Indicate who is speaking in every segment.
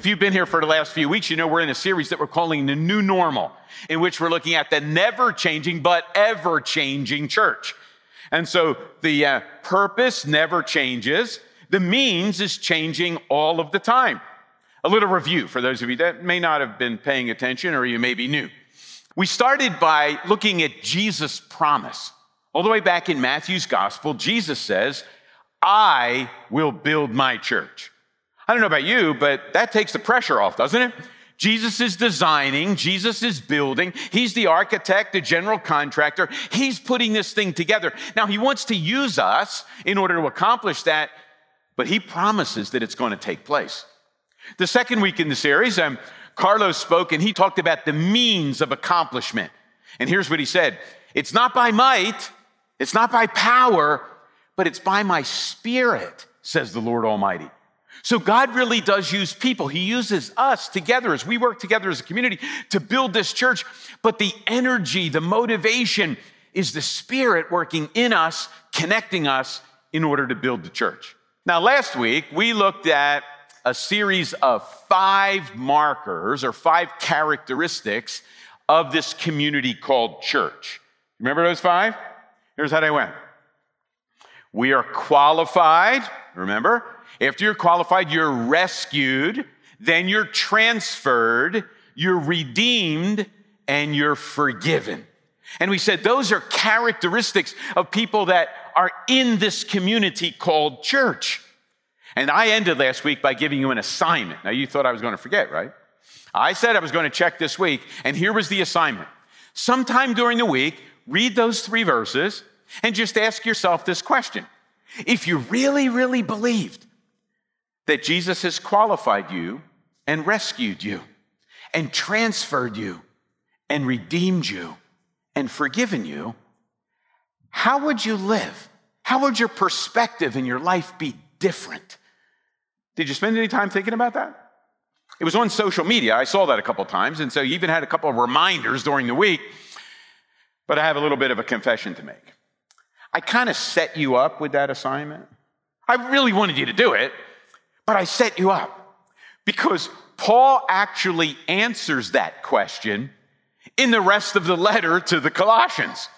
Speaker 1: If you've been here for the last few weeks, you know we're in a series that we're calling the new normal, in which we're looking at the never changing but ever changing church. And so the uh, purpose never changes. The means is changing all of the time. A little review for those of you that may not have been paying attention or you may be new. We started by looking at Jesus' promise. All the way back in Matthew's gospel, Jesus says, I will build my church. I don't know about you, but that takes the pressure off, doesn't it? Jesus is designing, Jesus is building, he's the architect, the general contractor, he's putting this thing together. Now, he wants to use us in order to accomplish that, but he promises that it's going to take place. The second week in the series, um, Carlos spoke and he talked about the means of accomplishment. And here's what he said It's not by might, it's not by power, but it's by my spirit, says the Lord Almighty. So God really does use people. He uses us together as we work together as a community to build this church. But the energy, the motivation is the Spirit working in us, connecting us in order to build the church. Now, last week, we looked at a series of five markers or five characteristics of this community called church. Remember those five? Here's how they went. We are qualified, remember? After you're qualified, you're rescued, then you're transferred, you're redeemed, and you're forgiven. And we said those are characteristics of people that are in this community called church. And I ended last week by giving you an assignment. Now, you thought I was going to forget, right? I said I was going to check this week, and here was the assignment. Sometime during the week, read those three verses and just ask yourself this question. If you really, really believed that Jesus has qualified you and rescued you and transferred you and redeemed you and forgiven you, how would you live? How would your perspective in your life be different? Did you spend any time thinking about that? It was on social media. I saw that a couple times. And so you even had a couple of reminders during the week. But I have a little bit of a confession to make. I kind of set you up with that assignment. I really wanted you to do it. But I set you up because Paul actually answers that question in the rest of the letter to the Colossians.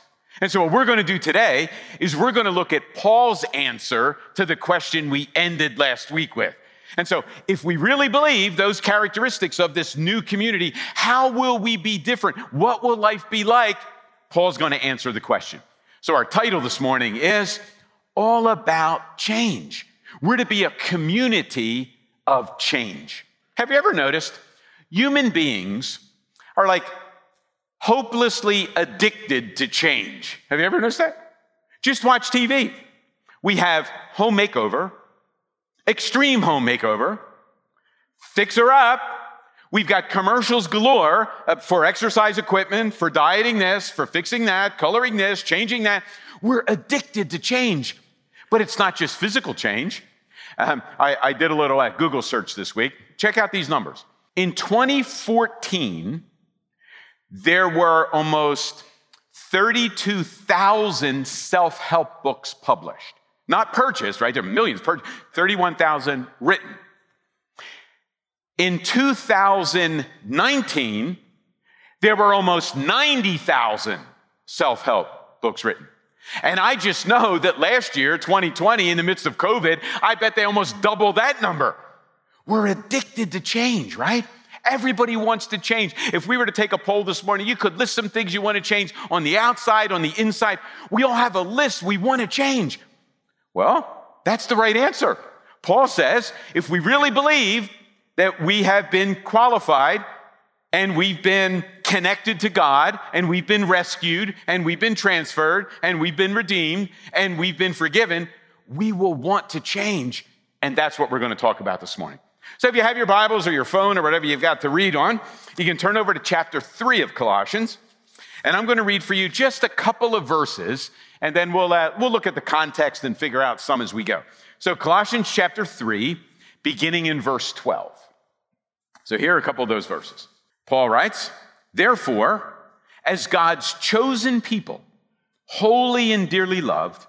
Speaker 1: And so, what we're going to do today is we're going to look at Paul's answer to the question we ended last week with. And so, if we really believe those characteristics of this new community, how will we be different? What will life be like? Paul's going to answer the question. So, our title this morning is All About Change. We're to be a community of change. Have you ever noticed human beings are like hopelessly addicted to change? Have you ever noticed that? Just watch TV. We have home makeover, extreme home makeover, fixer up. We've got commercials galore uh, for exercise equipment, for dieting this, for fixing that, coloring this, changing that. We're addicted to change. But it's not just physical change. Um, I, I did a little uh, Google search this week. Check out these numbers. In 2014, there were almost 32,000 self help books published. Not purchased, right? There are millions purchased, 31,000 written. In 2019, there were almost 90,000 self help books written. And I just know that last year, 2020, in the midst of COVID, I bet they almost doubled that number. We're addicted to change, right? Everybody wants to change. If we were to take a poll this morning, you could list some things you want to change on the outside, on the inside. We all have a list we want to change. Well, that's the right answer. Paul says if we really believe that we have been qualified and we've been connected to God and we've been rescued and we've been transferred and we've been redeemed and we've been forgiven, we will want to change. And that's what we're going to talk about this morning. So if you have your Bibles or your phone or whatever you've got to read on, you can turn over to chapter 3 of Colossians. And I'm going to read for you just a couple of verses, and then we'll, uh, we'll look at the context and figure out some as we go. So, Colossians chapter 3, beginning in verse 12. So, here are a couple of those verses. Paul writes, Therefore, as God's chosen people, holy and dearly loved,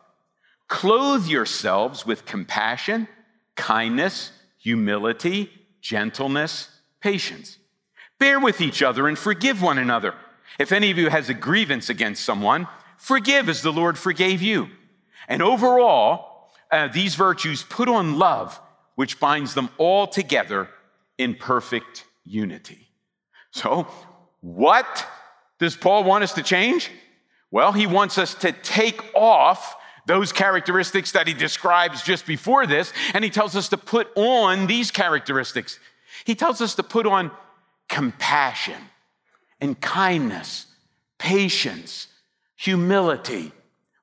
Speaker 1: clothe yourselves with compassion, kindness, humility, gentleness, patience. Bear with each other and forgive one another. If any of you has a grievance against someone, forgive as the Lord forgave you. And overall, uh, these virtues put on love, which binds them all together in perfect unity. So, what does Paul want us to change? Well, he wants us to take off those characteristics that he describes just before this, and he tells us to put on these characteristics. He tells us to put on compassion and kindness, patience, humility.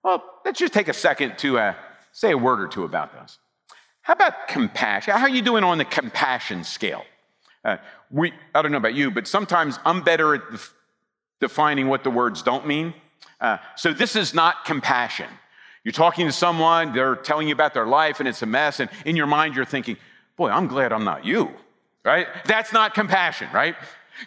Speaker 1: Well, let's just take a second to uh, say a word or two about those. How about compassion? How are you doing on the compassion scale? Uh, we, I don't know about you, but sometimes I'm better at defining what the words don't mean. Uh, so this is not compassion. You're talking to someone, they're telling you about their life, and it's a mess, and in your mind you're thinking, boy, I'm glad I'm not you, right? That's not compassion, right?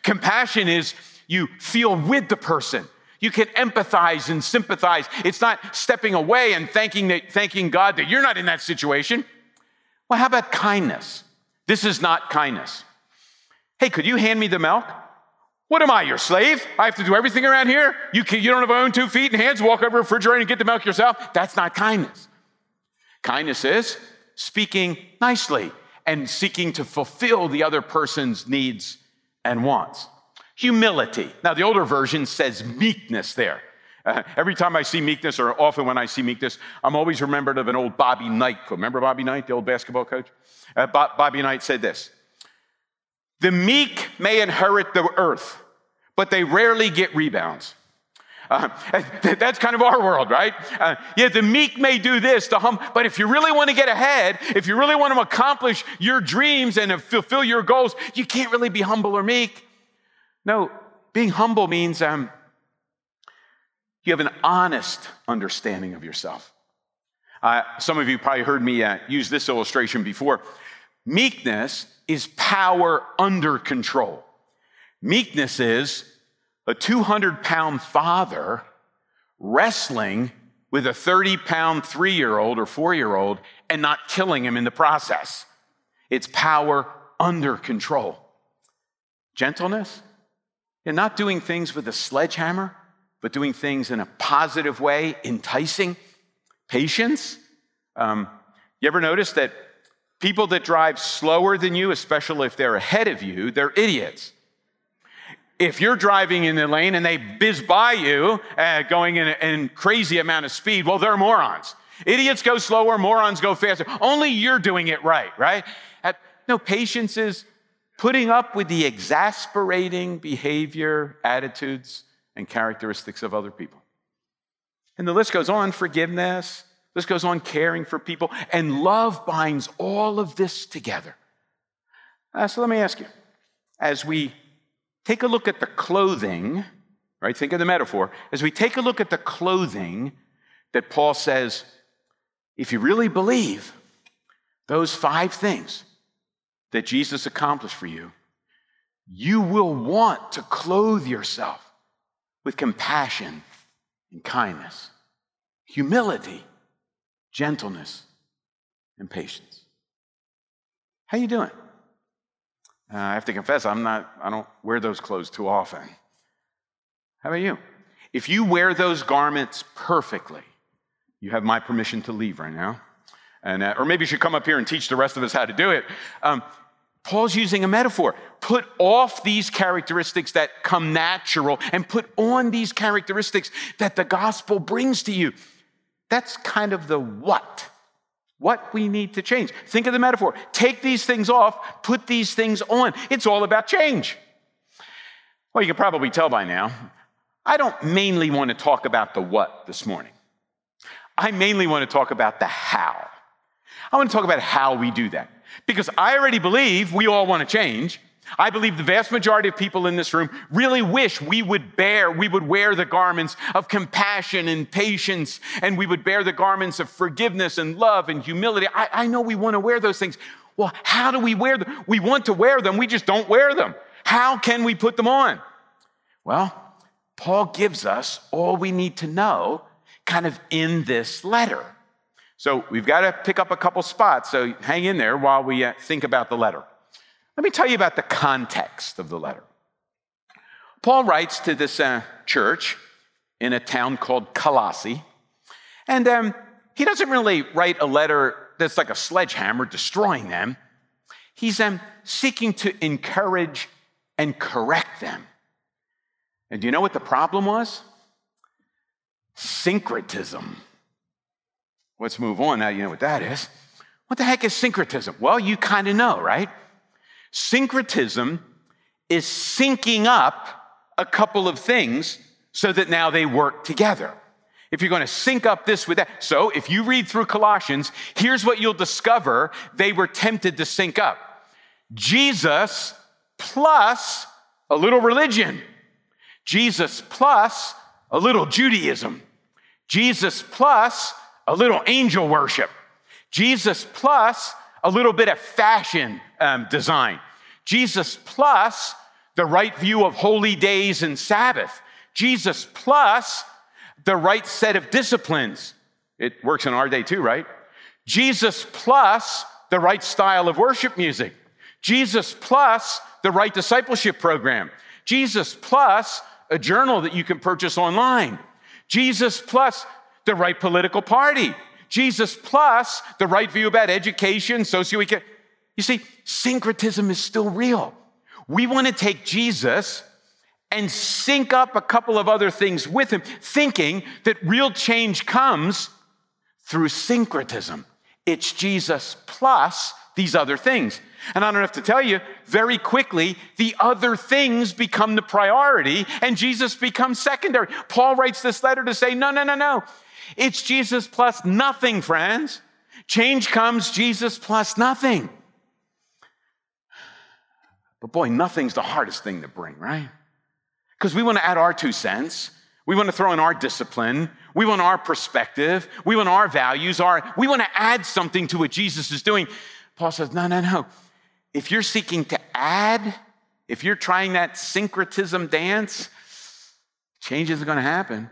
Speaker 1: Compassion is you feel with the person. You can empathize and sympathize. It's not stepping away and thanking, that, thanking God that you're not in that situation. Well, how about kindness? This is not kindness. Hey, could you hand me the milk? What am I, your slave? I have to do everything around here? You, can, you don't have your own two feet and hands, walk over the refrigerator and get the milk yourself? That's not kindness. Kindness is speaking nicely and seeking to fulfill the other person's needs and wants. Humility. Now, the older version says meekness there. Uh, every time I see meekness, or often when I see meekness, I'm always remembered of an old Bobby Knight quote. Remember Bobby Knight, the old basketball coach? Uh, Bobby Knight said this The meek may inherit the earth, but they rarely get rebounds. Uh, that's kind of our world, right? Uh, yeah, the meek may do this, the hum, but if you really want to get ahead, if you really want to accomplish your dreams and fulfill your goals, you can't really be humble or meek. No, being humble means um, you have an honest understanding of yourself. Uh, some of you probably heard me uh, use this illustration before. Meekness is power under control. Meekness is a 200 pound father wrestling with a 30 pound three year old or four year old and not killing him in the process. It's power under control. Gentleness, you're not doing things with a sledgehammer, but doing things in a positive way, enticing. Patience. Um, you ever notice that people that drive slower than you, especially if they're ahead of you, they're idiots if you're driving in the lane and they biz by you uh, going in crazy amount of speed, well, they're morons. Idiots go slower, morons go faster. Only you're doing it right, right? No, patience is putting up with the exasperating behavior, attitudes, and characteristics of other people. And the list goes on forgiveness, this goes on caring for people, and love binds all of this together. Uh, so let me ask you, as we take a look at the clothing, right? Think of the metaphor. As we take a look at the clothing that Paul says, if you really believe those five things that Jesus accomplished for you, you will want to clothe yourself with compassion and kindness, humility, gentleness, and patience. How you doing? Uh, I have to confess, I'm not, I don't wear those clothes too often. How about you? If you wear those garments perfectly, you have my permission to leave right now. And, uh, or maybe you should come up here and teach the rest of us how to do it. Um, Paul's using a metaphor. Put off these characteristics that come natural and put on these characteristics that the gospel brings to you. That's kind of the what what we need to change. Think of the metaphor. Take these things off, put these things on. It's all about change. Well, you can probably tell by now, I don't mainly want to talk about the what this morning. I mainly want to talk about the how. I want to talk about how we do that. Because I already believe we all want to change. I believe the vast majority of people in this room really wish we would bear, we would wear the garments of compassion and patience, and we would bear the garments of forgiveness and love and humility. I, I know we want to wear those things. Well, how do we wear them? We want to wear them, we just don't wear them. How can we put them on? Well, Paul gives us all we need to know kind of in this letter. So we've got to pick up a couple spots, so hang in there while we uh, think about the letter. Let me tell you about the context of the letter. Paul writes to this uh, church in a town called Colossae, and um, he doesn't really write a letter that's like a sledgehammer destroying them. He's um, seeking to encourage and correct them. And do you know what the problem was? Syncretism. Let's move on. Now you know what that is. What the heck is syncretism? Well, you kind of know, right? Syncretism is syncing up a couple of things so that now they work together. If you're going to sync up this with that. So if you read through Colossians, here's what you'll discover they were tempted to sync up Jesus plus a little religion, Jesus plus a little Judaism, Jesus plus a little angel worship, Jesus plus a little bit of fashion um, design, Jesus plus the right view of holy days and Sabbath, Jesus plus the right set of disciplines. It works in our day too, right? Jesus plus the right style of worship music. Jesus plus the right discipleship program. Jesus plus a journal that you can purchase online. Jesus plus the right political party. Jesus plus the right view about education, socioeconomic. You see, syncretism is still real. We want to take Jesus and sync up a couple of other things with him, thinking that real change comes through syncretism. It's Jesus plus these other things. And I don't have to tell you, very quickly, the other things become the priority and Jesus becomes secondary. Paul writes this letter to say, no, no, no, no. It's Jesus plus nothing, friends. Change comes Jesus plus nothing. But boy, nothing's the hardest thing to bring, right? Because we want to add our two cents. We want to throw in our discipline. We want our perspective. We want our values. Our, we want to add something to what Jesus is doing. Paul says, no, no, no. If you're seeking to add, if you're trying that syncretism dance, change isn't going to happen,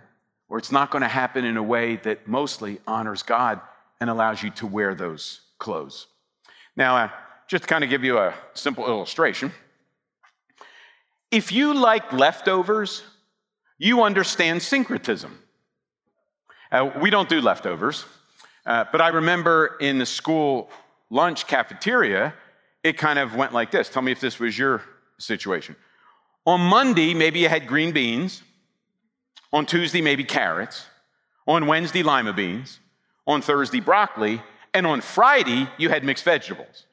Speaker 1: or it's not going to happen in a way that mostly honors God and allows you to wear those clothes. Now, uh, just to kind of give you a simple illustration, if you like leftovers, you understand syncretism. Uh, we don't do leftovers, uh, but I remember in the school lunch cafeteria, it kind of went like this. Tell me if this was your situation. On Monday, maybe you had green beans. On Tuesday, maybe carrots. On Wednesday, lima beans. On Thursday, broccoli. And on Friday, you had mixed vegetables.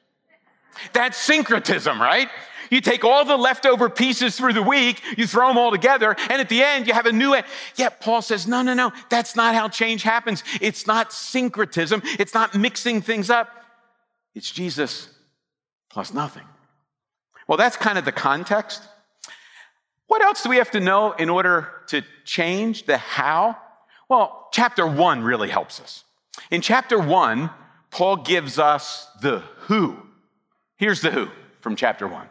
Speaker 1: That's syncretism, right? You take all the leftover pieces through the week, you throw them all together, and at the end, you have a new. Yeah, Paul says, no, no, no, that's not how change happens. It's not syncretism, it's not mixing things up. It's Jesus plus nothing. Well, that's kind of the context. What else do we have to know in order to change the how? Well, chapter one really helps us. In chapter one, Paul gives us the who. Here's the who from chapter one.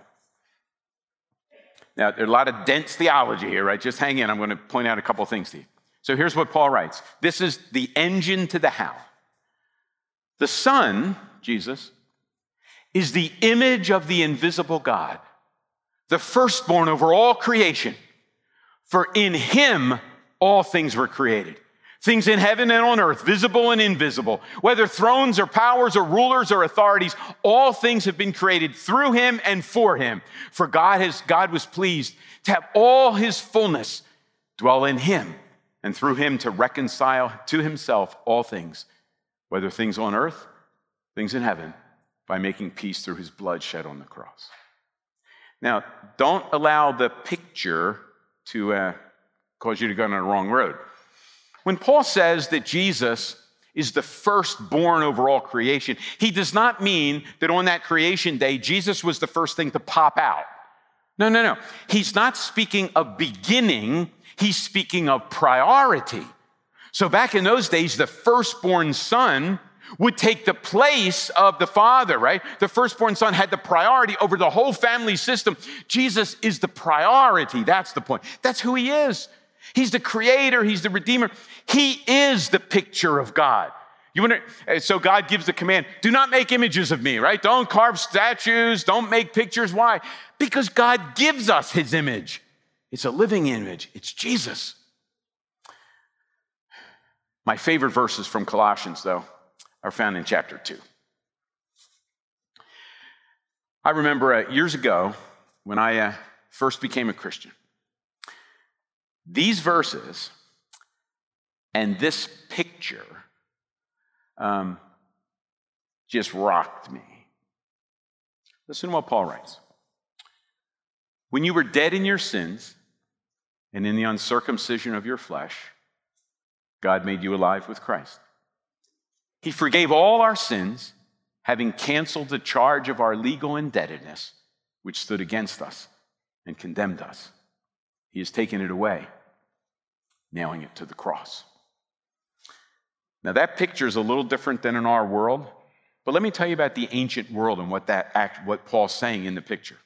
Speaker 1: Now, there's a lot of dense theology here, right? Just hang in. I'm going to point out a couple things to you. So here's what Paul writes this is the engine to the how. The Son, Jesus, is the image of the invisible God, the firstborn over all creation. For in him all things were created Things in heaven and on earth, visible and invisible, whether thrones or powers or rulers or authorities, all things have been created through him and for him. For God has God was pleased to have all his fullness dwell in him and through him to reconcile to himself all things, whether things on earth, things in heaven, by making peace through his blood shed on the cross. Now, don't allow the picture to uh, cause you to go on the wrong road. When Paul says that Jesus is the firstborn over all creation, he does not mean that on that creation day, Jesus was the first thing to pop out. No, no, no. He's not speaking of beginning, he's speaking of priority. So back in those days, the firstborn son would take the place of the father, right? The firstborn son had the priority over the whole family system. Jesus is the priority. That's the point. That's who he is. He's the creator, He's the redeemer. He is the picture of God. You want to, eh, so God gives the command do not make images of me, right? Don't carve statues, don't make pictures. Why? Because God gives us his image. It's a living image, it's Jesus. My favorite verses from Colossians, though, are found in chapter 2. I remember uh, years ago when I uh, first became a Christian, these verses and this picture um, just rocked me. Listen to what Paul writes. When you were dead in your sins and in the uncircumcision of your flesh, God made you alive with Christ. He forgave all our sins, having canceled the charge of our legal indebtedness, which stood against us and condemned us. He has taken it away, nailing it to the cross. Now, that picture is a little different than in our world, but let me tell you about the ancient world and what, that act, what Paul's saying in the picture.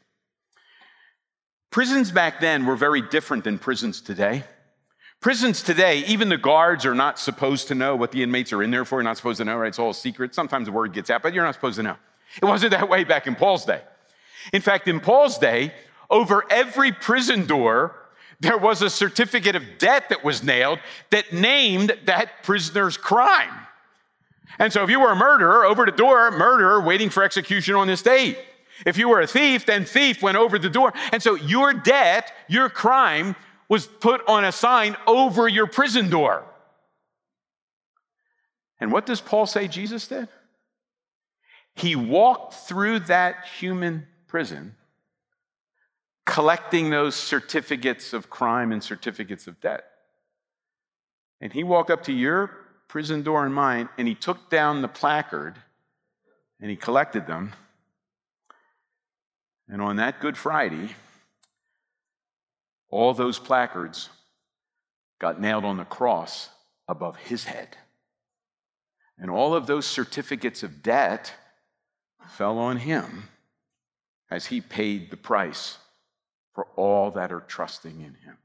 Speaker 1: Prisons back then were very different than prisons today. Prisons today, even the guards are not supposed to know what the inmates are in there for. You're not supposed to know, right? It's all a secret. Sometimes the word gets out, but you're not supposed to know. It wasn't that way back in Paul's day. In fact, in Paul's day, over every prison door there was a certificate of debt that was nailed that named that prisoner's crime. And so if you were a murderer, over the door, murderer waiting for execution on this date. If you were a thief, then thief went over the door. And so your debt, your crime, was put on a sign over your prison door. And what does Paul say Jesus did? He walked through that human prison collecting those certificates of crime and certificates of debt. And he walked up to your prison door and mine, and he took down the placard and he collected them. And on that Good Friday, all those placards got nailed on the cross above his head. And all of those certificates of debt fell on him as he paid the price for all that are trusting in him.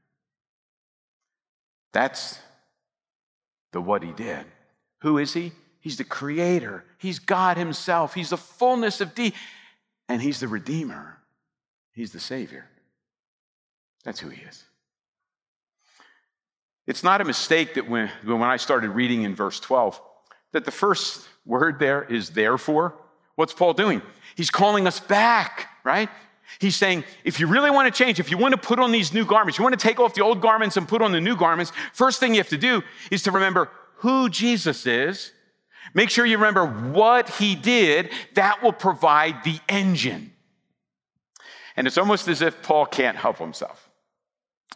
Speaker 1: That's the what he did. Who is he? He's the creator. He's God himself. He's the fullness of deity. And he's the redeemer. He's the savior. That's who he is. It's not a mistake that when, when I started reading in verse 12, that the first word there is therefore. What's Paul doing? He's calling us back, right? He's saying, if you really want to change, if you want to put on these new garments, you want to take off the old garments and put on the new garments, first thing you have to do is to remember who Jesus is. Make sure you remember what he did. That will provide the engine. And it's almost as if Paul can't help himself.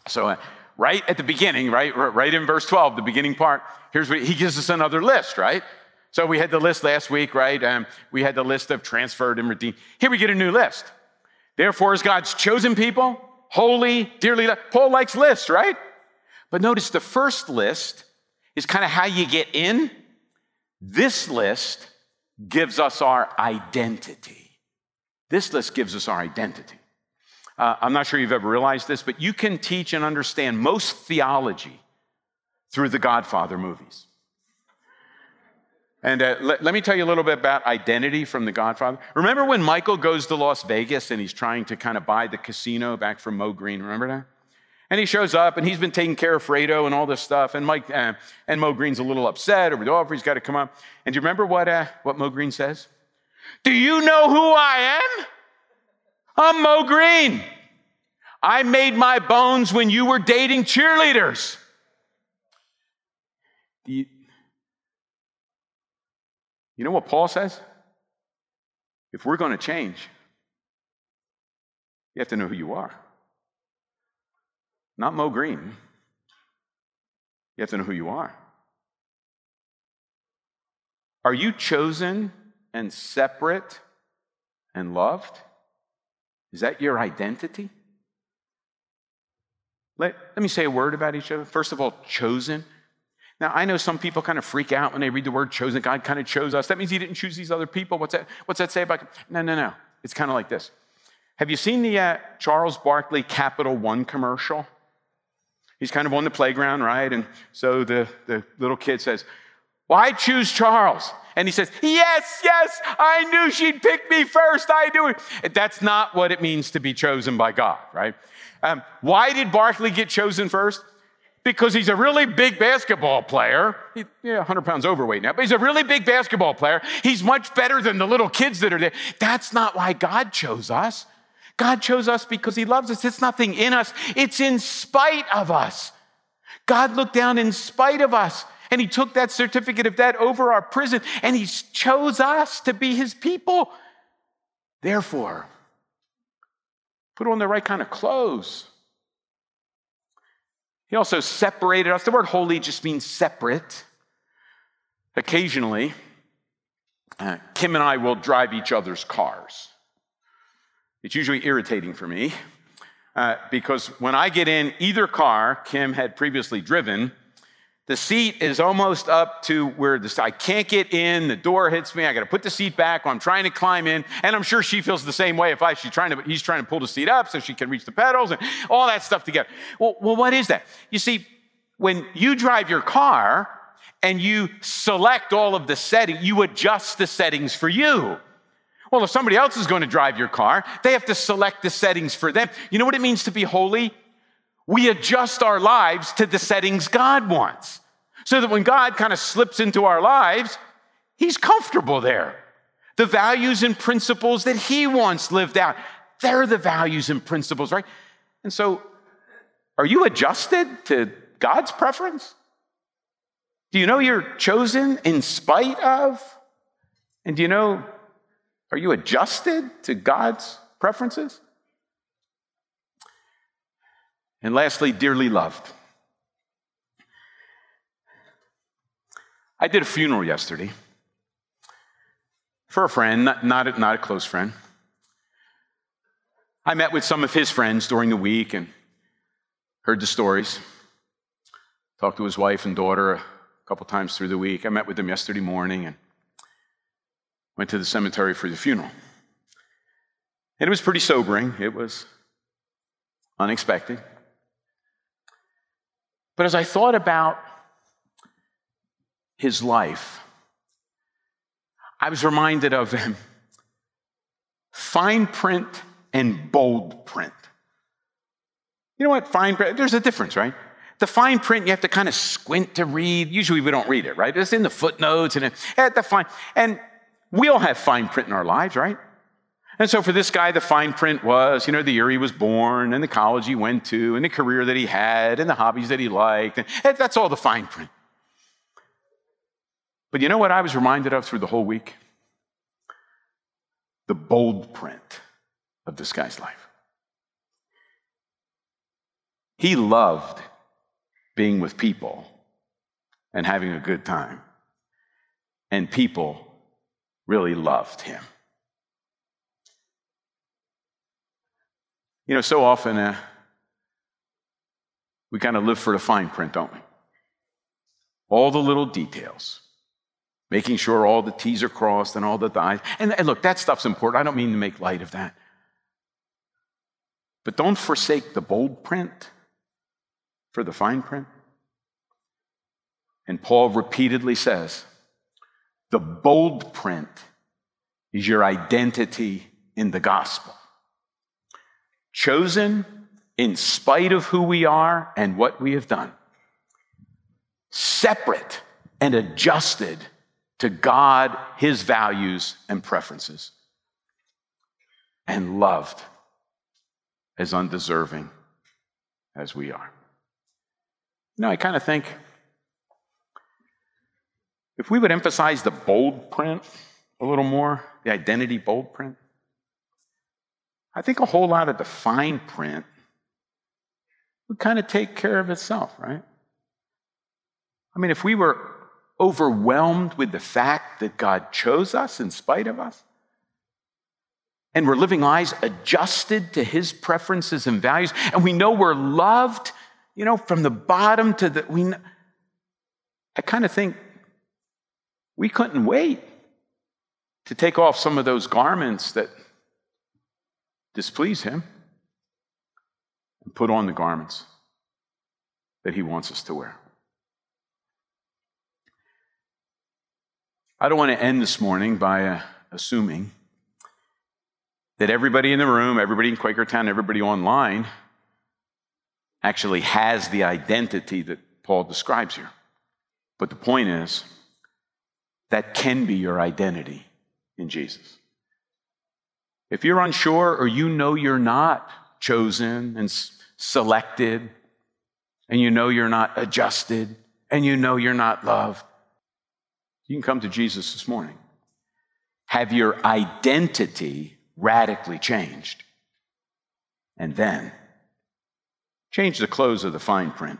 Speaker 1: So, uh, right at the beginning, right, right in verse 12, the beginning part, here's what he gives us another list, right? So we had the list last week, right? Um, we had the list of transferred and redeemed. Here we get a new list. Therefore, as God's chosen people, holy, dearly loved. Paul likes lists, right? But notice the first list is kind of how you get in. This list gives us our identity. This list gives us our identity. Uh, I'm not sure you've ever realized this, but you can teach and understand most theology through the Godfather movies. And uh, let, let, me tell you a little bit about identity from The Godfather. Remember when Michael goes to Las Vegas and he's trying to kind of buy the casino back from Moe Greene? Remember that? And he shows up and he's been taking care of Fredo and all this stuff. And Mike uh, and Moe Greene's a little upset over the offer. He's got to come up. And do you remember what, uh, what Moe Greene says? Do you know who I am? I'm Moe Greene. I made my bones when you were dating cheerleaders. You, you know what Paul says? If we're going to change, you have to know who you are. Not Moe Greene. You have to know who you are. Are you chosen and separate and loved? Is that your identity? Let, let me say a word about each other. First of all, chosen. Now, I know some people kind of freak out when they read the word chosen. God kind of chose us. That means he didn't choose these other people. What's that, what's that say about? No, no, no. It's kind of like this. Have you seen the uh, Charles Barkley Capital One commercial? He's kind of on the playground, right? And so the, the little kid says, I choose Charles. And he says, Yes, yes, I knew she'd pick me first. I knew it. That's not what it means to be chosen by God, right? Um, why did Barkley get chosen first? Because he's a really big basketball player. He, yeah, 100 pounds overweight now, but he's a really big basketball player. He's much better than the little kids that are there. That's not why God chose us. God chose us because he loves us. It's nothing in us, it's in spite of us. God looked down in spite of us and he took that certificate of debt over our prison and he chose us to be his people. Therefore, put on the right kind of clothes. He also separated us. The word holy just means separate. Occasionally, uh, Kim and I will drive each other's cars. It's usually irritating for me uh, because when I get in either car Kim had previously driven, the seat is almost up to where the, I can't get in. The door hits me. I got to put the seat back. I'm trying to climb in, and I'm sure she feels the same way. If I, she's trying to, he's trying to pull the seat up so she can reach the pedals and all that stuff together. Well, well, what is that? You see, when you drive your car and you select all of the settings, you adjust the settings for you. Well, if somebody else is going to drive your car, they have to select the settings for them. You know what it means to be holy? We adjust our lives to the settings God wants. So that when God kind of slips into our lives, He's comfortable there. The values and principles that He wants lived out, they're the values and principles, right? And so, are you adjusted to God's preference? Do you know you're chosen in spite of? And do you know, are you adjusted to God's preferences? And lastly, dearly loved. I did a funeral yesterday for a friend, not, not, a, not a close friend. I met with some of his friends during the week and heard the stories. Talked to his wife and daughter a couple times through the week. I met with them yesterday morning and went to the cemetery for the funeral. And it was pretty sobering. It was unexpected. But as I thought about his life, I was reminded of him fine print and bold print. You know what? Fine print, there's a difference, right? The fine print, you have to kind of squint to read. Usually we don't read it, right? It's in the footnotes and at the fine. And we all have fine print in our lives, right? And so for this guy, the fine print was, you know, the year he was born and the college he went to and the career that he had and the hobbies that he liked. And that's all the fine print. But you know what I was reminded of through the whole week? The bold print of this guy's life. He loved being with people and having a good time. And people really loved him. You know, so often uh, we kind of live for the fine print, don't we? All the little details, making sure all the T's are crossed and all the I's. And, and look, that stuff's important. I don't mean to make light of that. But don't forsake the bold print for the fine print. And Paul repeatedly says, the bold print is your identity in the gospel chosen in spite of who we are and what we have done, separate and adjusted to God, His values and preferences, and loved as undeserving as we are. You know, I kind of think if we would emphasize the bold print a little more, the identity bold print, I think a whole lot of the fine print would kind of take care of itself, right? I mean, if we were overwhelmed with the fact that God chose us in spite of us, and we're living lives adjusted to his preferences and values, and we know we're loved, you know, from the bottom to the, we, I kind of think we couldn't wait to take off some of those garments that displease him and put on the garments that he wants us to wear. I don't want to end this morning by uh, assuming that everybody in the room, everybody in Quakertown, everybody online actually has the identity that Paul describes here. But the point is, that can be your identity in Jesus. If you're unsure or you know you're not chosen and selected, and you know you're not adjusted, and you know you're not loved, you can come to Jesus this morning. Have your identity radically changed. And then change the clothes of the fine print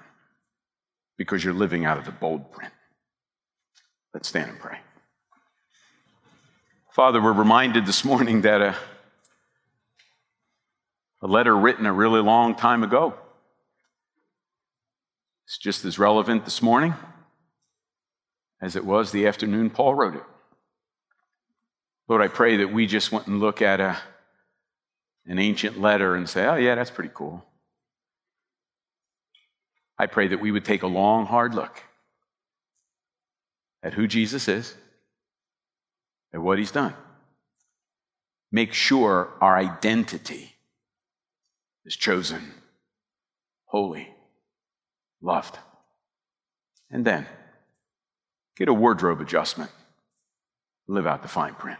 Speaker 1: because you're living out of the bold print. Let's stand and pray. Father, we're reminded this morning that a, a letter written a really long time ago It's just as relevant this morning as it was the afternoon Paul wrote it. Lord, I pray that we just went and look at a, an ancient letter and say, oh, yeah, that's pretty cool. I pray that we would take a long, hard look at who Jesus is, at what he's done. Make sure our identity is chosen, holy, loved. And then get a wardrobe adjustment, live out the fine print.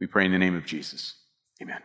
Speaker 1: We pray in the name of Jesus. Amen.